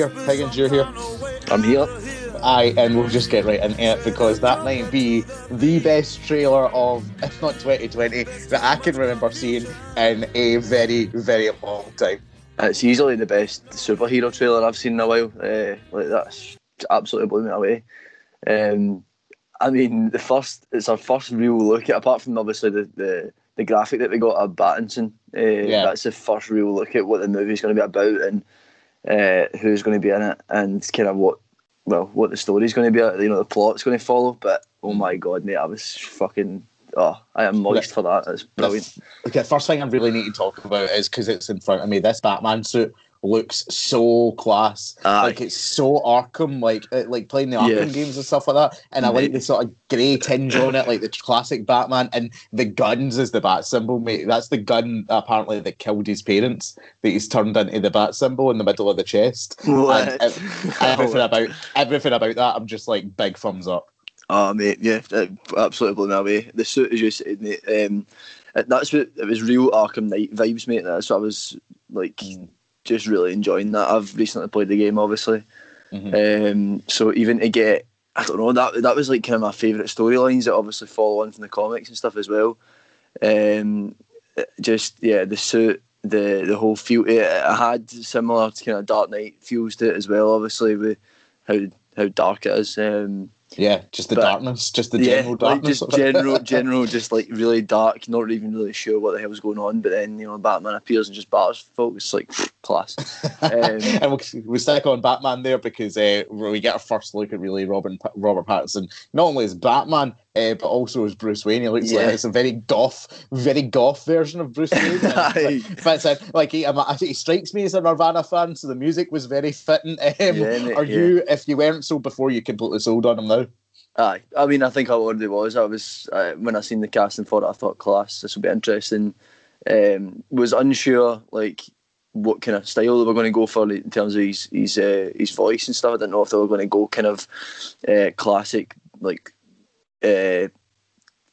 Here, Higgins, you're here. I'm here. Aye, and we'll just get right into it because that might be the best trailer of, if not 2020, that I can remember seeing in a very, very long time. It's easily the best superhero trailer I've seen in a while. Uh, like that's absolutely blew me away. Um, I mean, the first it's our first real look at apart from obviously the the, the graphic that we got of Battinson. Uh, yeah. That's the first real look at what the movie's going to be about and uh, who's going to be in it and kind of what well, what the story's going to be, you know, the plot's going to follow. But oh my god, mate, I was fucking. Oh, I am moist for that. It's brilliant. Okay, first thing I really need to talk about is because it's in front of me. This Batman suit looks so class. Aye. Like it's so Arkham, like uh, like playing the Arkham yeah. games and stuff like that. And mate. I like the sort of grey tinge on it, like the classic Batman. And the guns is the bat symbol, mate. That's the gun apparently that killed his parents. That he's turned into the bat symbol in the middle of the chest. What? And everything about everything about that, I'm just like big thumbs up. Oh mate, yeah, absolutely blew me away. The suit, as you said, mate. Um, that's what it was real Arkham Knight vibes, mate. That's what I was like. Mm just really enjoying that. I've recently played the game, obviously, mm-hmm. um, so even to get, I don't know, that that was like kind of my favourite storylines that obviously follow on from the comics and stuff as well. Um, just yeah, the suit, the the whole feel. It, it had similar to kind of Dark Knight feels to it as well. Obviously, with how how dark it is. Um, yeah, just the but, darkness, just the general yeah, darkness. Like just general, general, just like really dark, not even really sure what the hell's going on. But then you know, Batman appears and just batters folks. like class. Um, and we'll, we stick on Batman there because uh, we get our first look at really Robin Robert Pattinson, not only as Batman uh, but also as Bruce Wayne. He looks yeah. like it's a very goth, very goth version of Bruce Wayne. but uh, like he, he, strikes me as a Nirvana fan, so the music was very fitting. Um, yeah, are yeah. you, if you weren't so before, you completely sold on him now? Aye, I mean, I think I already was. I was uh, when I seen the casting for it, I thought, class, this will be interesting. Um, was unsure like what kind of style they were going to go for in terms of his his uh, his voice and stuff. I didn't know if they were going to go kind of uh, classic like uh,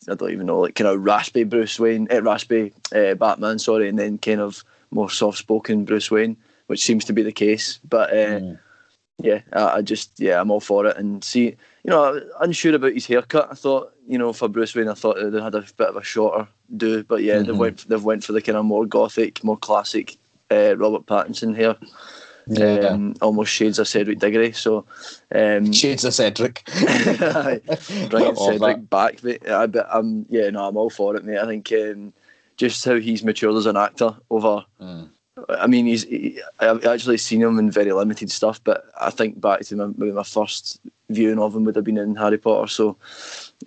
I don't even know, like kind of raspy Bruce Wayne, uh, raspy uh, Batman, sorry, and then kind of more soft spoken Bruce Wayne, which seems to be the case. But uh, mm. yeah, I, I, just yeah, I'm all for it. And see, you know, unsure about his haircut. I thought, you know, for Bruce Wayne, I thought they had a bit of a shorter do, but yeah, mm-hmm. they went they've went for the kind of more gothic, more classic uh, Robert Pattinson hair. Yeah. Um, almost shades of Cedric Diggory. So um, shades of Cedric. bringing Cedric back, mate. I, but I'm yeah, no, I'm all for it, mate. I think um, just how he's matured as an actor over. Mm. I mean, he's. He, I've actually seen him in very limited stuff, but I think back to my, maybe my first viewing of him would have been in Harry Potter. So,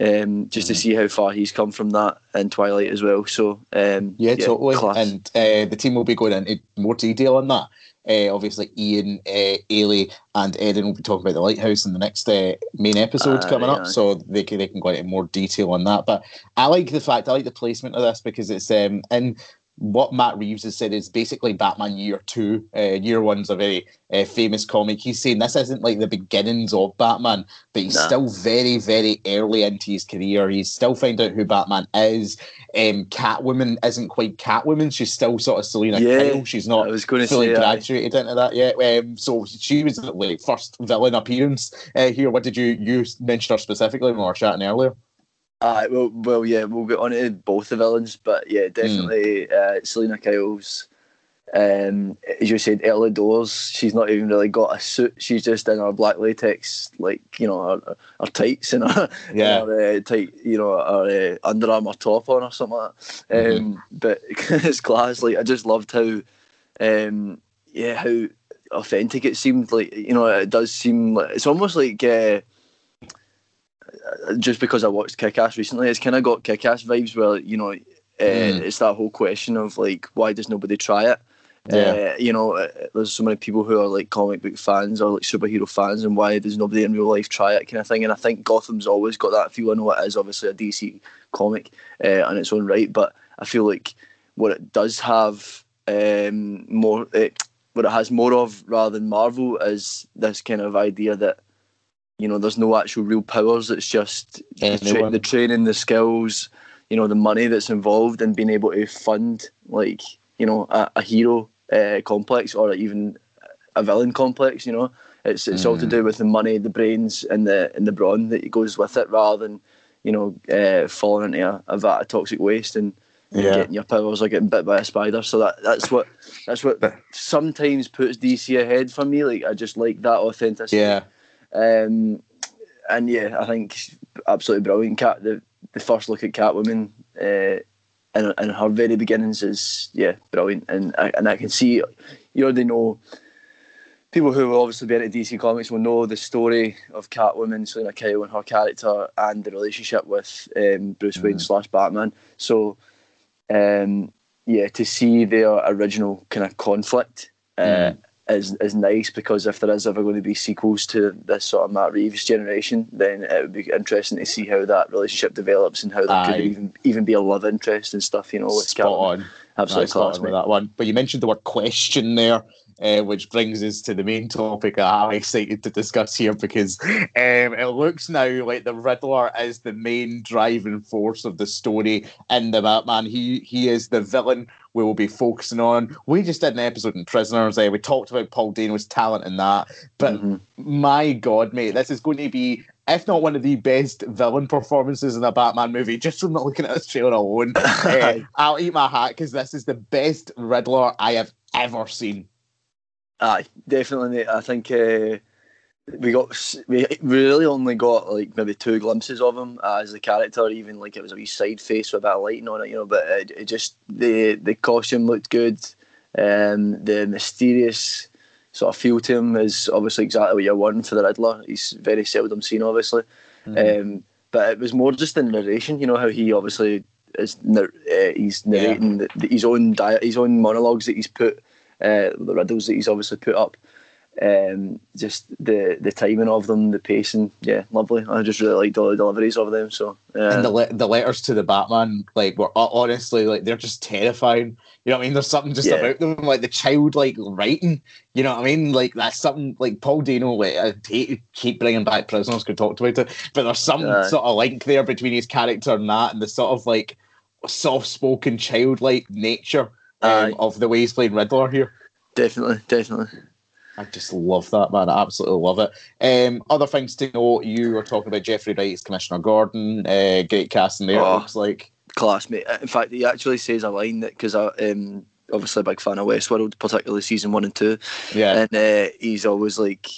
um, just mm. to see how far he's come from that and Twilight as well. So, um, yeah, yeah, totally. Class. And uh, the team will be going into more detail on that. Uh, obviously, Ian, uh, Ailey, and Eden will be talking about the lighthouse in the next uh, main episode coming yeah. up, so they can they can go into more detail on that. But I like the fact I like the placement of this because it's um in what Matt Reeves has said is basically Batman Year Two. Uh, year One's a very uh, famous comic. He's saying this isn't like the beginnings of Batman, but he's nah. still very, very early into his career. He's still finding out who Batman is. Um, Catwoman isn't quite Catwoman. She's still sort of Selina yeah, Kyle. She's not I was going to fully say, graduated into that yet. Um, so she was like first villain appearance uh, here. What did you you mention her specifically when we were chatting earlier? Uh, well, well, yeah, we'll get on to both the villains, but yeah, definitely mm. uh, Selina Kyle's. Um, as you said, early doors. She's not even really got a suit. She's just in her black latex, like you know, her, her tights and her, yeah, her, uh, tight, you know, her uh, Armour top on or something like that. Mm-hmm. Um, but it's class. Like I just loved how, um, yeah, how authentic it seemed. Like you know, it does seem like it's almost like. Uh, just because I watched Kick Ass recently, it's kind of got Kick Ass vibes where, you know, uh, mm. it's that whole question of like, why does nobody try it? Yeah. Uh, you know, uh, there's so many people who are like comic book fans or like superhero fans, and why does nobody in real life try it, kind of thing. And I think Gotham's always got that feel. I know it is obviously a DC comic uh, on its own right, but I feel like what it does have um, more, uh, what it has more of rather than Marvel is this kind of idea that you know, there's no actual real powers. It's just the, tra- the, training, the skills, you know, the money that's involved in being able to fund like you know a, a hero uh, complex or even a villain complex. You know, it's it's mm. all to mm. do with the money, the brains, and the and the brawn that goes with it, rather than you know uh, falling into a, a vat of toxic waste and yeah. getting your powers or getting bit by a spider. So that that's what that's what sometimes puts DC ahead for me. Like I just like that authenticity. Yeah. Um, and yeah, I think absolutely brilliant. Cat the the first look at Catwoman. Uh, and, and her very beginnings is yeah brilliant and I, and I can see you already know people who will obviously be into DC Comics will know the story of Catwoman, Selina Kyle, and her character, and the relationship with um, Bruce Wayne mm. slash Batman. So, um, yeah, to see their original kind of conflict uh, mm. Is is nice because if there is ever going to be sequels to this sort of Matt Reeves generation, then it would be interesting to see how that relationship develops and how there Aye. could even even be a love interest and stuff. You know, with Spot Catwoman. on. Absolutely class, with that one. But you mentioned the word question there uh, which brings us to the main topic I'm excited to discuss here because um, it looks now like the Riddler is the main driving force of the story in the Batman. He he is the villain we will be focusing on. We just did an episode in Prisoners. Uh, we talked about Paul Dano's talent in that, but mm-hmm. my God, mate, this is going to be if not one of the best villain performances in a Batman movie, just from looking at this trailer alone, uh, I'll eat my hat because this is the best Riddler I have ever seen. Aye, definitely. I think uh, we got we really only got like maybe two glimpses of him as the character. Even like it was a wee side face with a bit of lighting on it, you know. But it, it just the the costume looked good. Um, the mysterious sort of feel to him is obviously exactly what you're wanting for the Riddler. He's very seldom seen, obviously. Mm-hmm. Um, but it was more just the narration. You know how he obviously is uh, he's narrating yeah. the, the, his own diet, his own monologues that he's put uh, the riddles that he's obviously put up. Um, just the the timing of them, the pacing, yeah, lovely. I just really liked all the deliveries of them. So uh, and the le- the letters to the Batman, like were honestly like they're just terrifying. You know what I mean? There's something just yeah. about them, like the childlike writing. You know what I mean? Like that's something like Paul Dano. Like I hate keep bringing back prisoners. Could talk about it, but there's some uh, sort of link there between his character and that, and the sort of like soft spoken childlike nature um, of the way he's playing Riddler here. Definitely, definitely. I just love that, man. I absolutely love it. Um, other things to note, you were talking about Jeffrey Wright as Commissioner Gordon. Uh, great casting there, oh, looks like. Classmate. In fact, he actually says a line that, because I, um, obviously a big fan of Westworld, particularly season one and two. Yeah. And uh, he's always like,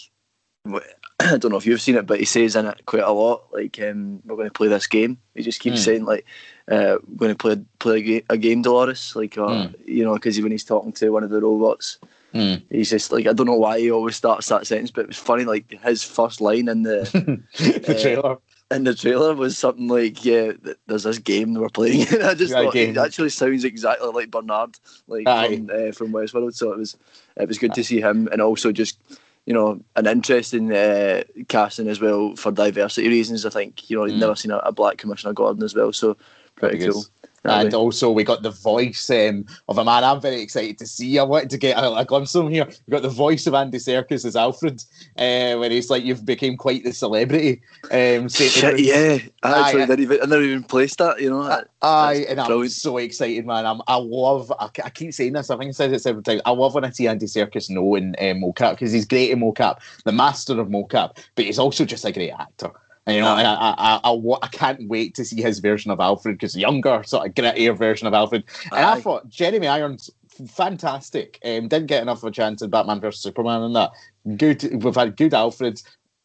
I don't know if you've seen it, but he says in it quite a lot, like, um, we're going to play this game. He just keeps mm. saying, like, uh, we're going to play play a, ga- a game, Dolores, like, uh, mm. you know, because when he's talking to one of the robots, mm. he's just like, I don't know why he always starts that sentence, but it was funny, like, his first line in the, the uh, trailer. In the trailer was something like, "Yeah, there's this game we're playing." and I just thought game. it actually sounds exactly like Bernard, like from, uh, from Westworld. So it was, it was good Aye. to see him, and also just you know, an interesting uh, casting as well for diversity reasons. I think you know, mm. never seen a, a, black Commissioner Gordon as well, so pretty cool. And also, we got the voice um, of a man I'm very excited to see. I wanted to get a, a glimpse of him here. We got the voice of Andy Serkis as Alfred, uh, when he's like, "You've become quite the celebrity." Um, Shit, yeah, I actually didn't even, I never even placed that. You know, I, I and brilliant. I'm so excited, man. I'm, I love. I, I, keep saying this. I think I said it several times. I love when I see Andy Serkis know in um, mocap because he's great in mocap, the master of mocap, but he's also just a great actor. And, you know, I, I, I, I, can't wait to see his version of Alfred because younger, sort of grittier version of Alfred. And. I thought Jeremy Irons fantastic. Um, didn't get enough of a chance in Batman vs Superman and that. Good. We've had good Alfreds.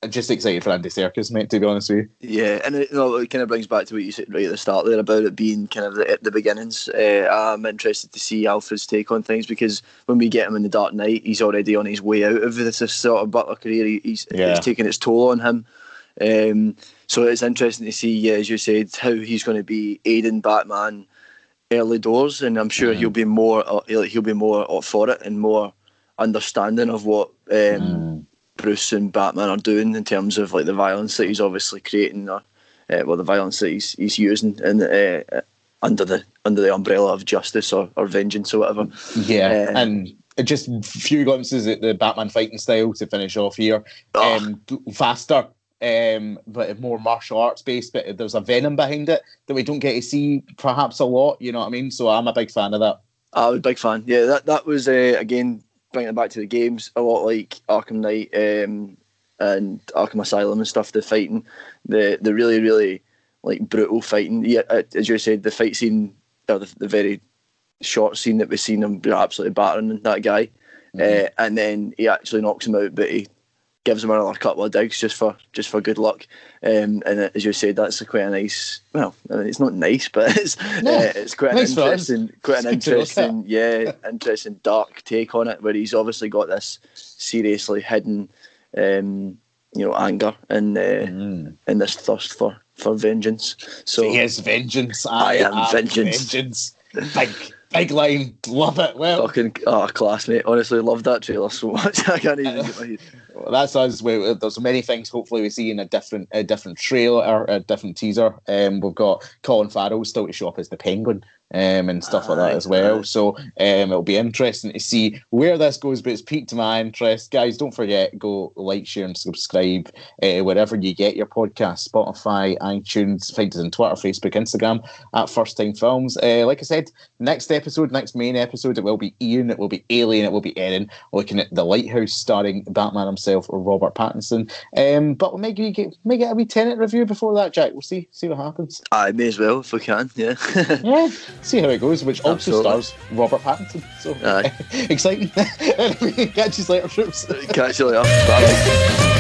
Just excited for Andy Serkis, mate. To be honest with you. Yeah, and it, you know, it kind of brings back to what you said right at the start there about it being kind of the, at the beginnings. Uh, I'm interested to see Alfred's take on things because when we get him in the Dark Knight, he's already on his way out of this, this sort of Butler career. He's, yeah. he's taking its toll on him. Um, so it's interesting to see, yeah, as you said, how he's going to be aiding Batman early doors, and I'm sure mm. he'll be more uh, he'll be more up for it and more understanding of what um, mm. Bruce and Batman are doing in terms of like the violence that he's obviously creating, or uh, well, the violence that he's he's using and uh, under the under the umbrella of justice or, or vengeance or whatever. Yeah, uh, and just a few glimpses at the Batman fighting style to finish off here. Oh. Um, faster, um, but more martial arts based. But there's a venom behind it that we don't get to see perhaps a lot. You know what I mean? So I'm a big fan of that. I was a big fan. Yeah, that that was uh, again bringing it back to the games, a lot like Arkham Knight um, and Arkham Asylum and stuff. The fighting, the the really really like brutal fighting. Yeah, uh, as you said, the fight scene, or the, the very short scene that we've seen him absolutely battering that guy, mm-hmm. uh, and then he actually knocks him out, but he gives him another couple of digs just for just for good luck. Um, and as you said, that's quite a nice. Well, it's not nice, but it's no, uh, it's quite an interesting, quite an interesting, yeah, interesting dark take on it, where he's obviously got this seriously hidden, um, you know, anger and uh, mm. and this thirst for for vengeance. So he is vengeance. I, I am, am vengeance. vengeance. Big Big line, love it. Well, fucking oh, class, mate. Honestly, love that trailer so much. I can't even get my head. Well, that's us. We, there's many things. Hopefully, we see in a different, a different trailer or a different teaser. Um, we've got Colin Farrell still to show up as the Penguin um, and stuff like that as well. So um, it'll be interesting to see where this goes. But it's piqued my interest, guys. Don't forget go like, share, and subscribe uh, wherever you get your podcast: Spotify, iTunes. Find us on Twitter, Facebook, Instagram at First Time Films. Uh, like I said, next episode, next main episode, it will be Ian, it will be Alien, it will be Erin, looking at the Lighthouse, starring Batman himself, Robert Pattinson. Um, but we may get may get a wee Tenet review before that, Jack. We'll see see what happens. I may as well if we can. Yeah. yeah see how it goes, which Absolutely. also stars Robert Pattinson. So exciting. Catch you later, troops. Catch you later. Bye.